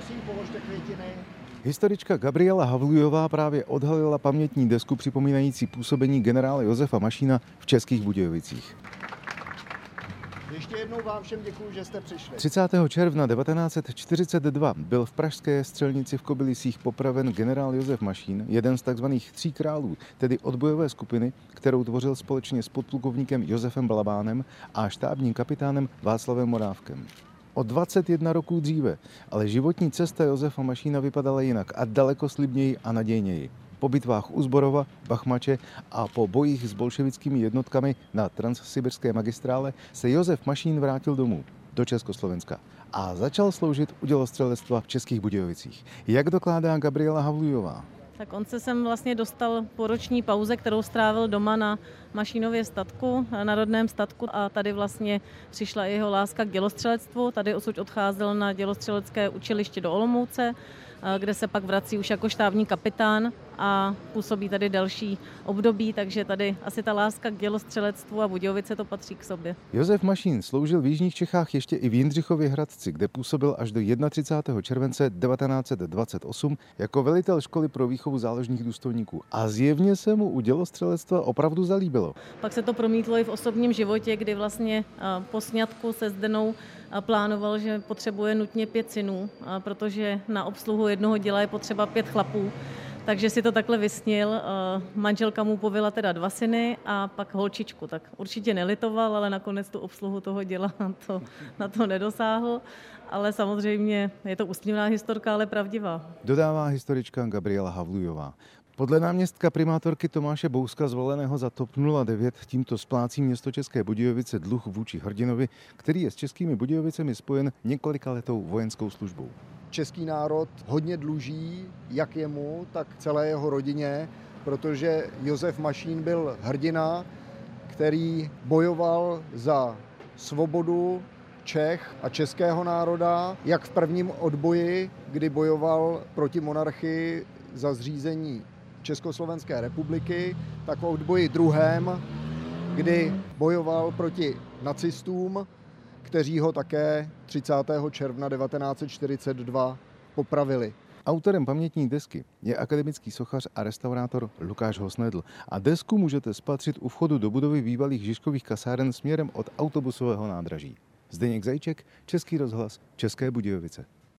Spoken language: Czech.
Prosím, položte květiny. Historička Gabriela Havlujová právě odhalila pamětní desku připomínající působení generála Josefa Mašína v Českých Budějovicích. Ještě jednou vám všem děkuji, že jste přišli. 30. června 1942 byl v pražské střelnici v Kobylisích popraven generál Josef Mašín, jeden z tzv. tří králů, tedy odbojové skupiny, kterou tvořil společně s podplukovníkem Josefem Balabánem a štábním kapitánem Václavem Morávkem. O 21 roků dříve, ale životní cesta Josefa Mašína vypadala jinak a daleko slibněji a nadějněji. Po bitvách u Zborova, Bachmače a po bojích s bolševickými jednotkami na transsibirské magistrále se Josef Mašín vrátil domů do Československa a začal sloužit u dělostřelectva v Českých Budějovicích. Jak dokládá Gabriela Havlujová? Tak on se sem vlastně dostal po roční pauze, kterou strávil doma na Mašínově statku, na rodném statku a tady vlastně přišla jeho láska k dělostřelectvu. Tady osud odcházel na dělostřelecké učiliště do Olomouce, kde se pak vrací už jako štábní kapitán a působí tady další období, takže tady asi ta láska k dělostřelectvu a Budějovice to patří k sobě. Josef Mašín sloužil v Jižních Čechách ještě i v Jindřichově Hradci, kde působil až do 31. července 1928 jako velitel školy pro výchovu záložních důstojníků. A zjevně se mu u dělostřelectva opravdu zalíbilo. Pak se to promítlo i v osobním životě, kdy vlastně po sňatku se Zdenou plánoval, že potřebuje nutně pět synů, protože na obsluhu jednoho děla je potřeba pět chlapů. Takže si to takhle vysnil. Manželka mu povila teda dva syny a pak holčičku. Tak určitě nelitoval, ale nakonec tu obsluhu toho děla na to, na to nedosáhl. Ale samozřejmě je to úsměvná historka, ale pravdivá. Dodává historička Gabriela Havlujová. Podle náměstka primátorky Tomáše Bouska zvoleného za TOP 09 tímto splácí město České Budějovice dluh vůči hrdinovi, který je s Českými Budějovicemi spojen několika letou vojenskou službou. Český národ hodně dluží jak jemu, tak celé jeho rodině, protože Josef Mašín byl hrdina, který bojoval za svobodu Čech a českého národa, jak v prvním odboji, kdy bojoval proti monarchii za zřízení Československé republiky, tak v odboji druhém, kdy bojoval proti nacistům, kteří ho také 30. června 1942 popravili. Autorem pamětní desky je akademický sochař a restaurátor Lukáš Hosnedl a desku můžete spatřit u vchodu do budovy bývalých Žižkových kasáren směrem od autobusového nádraží. Zdeněk Zajček, Český rozhlas, České Budějovice.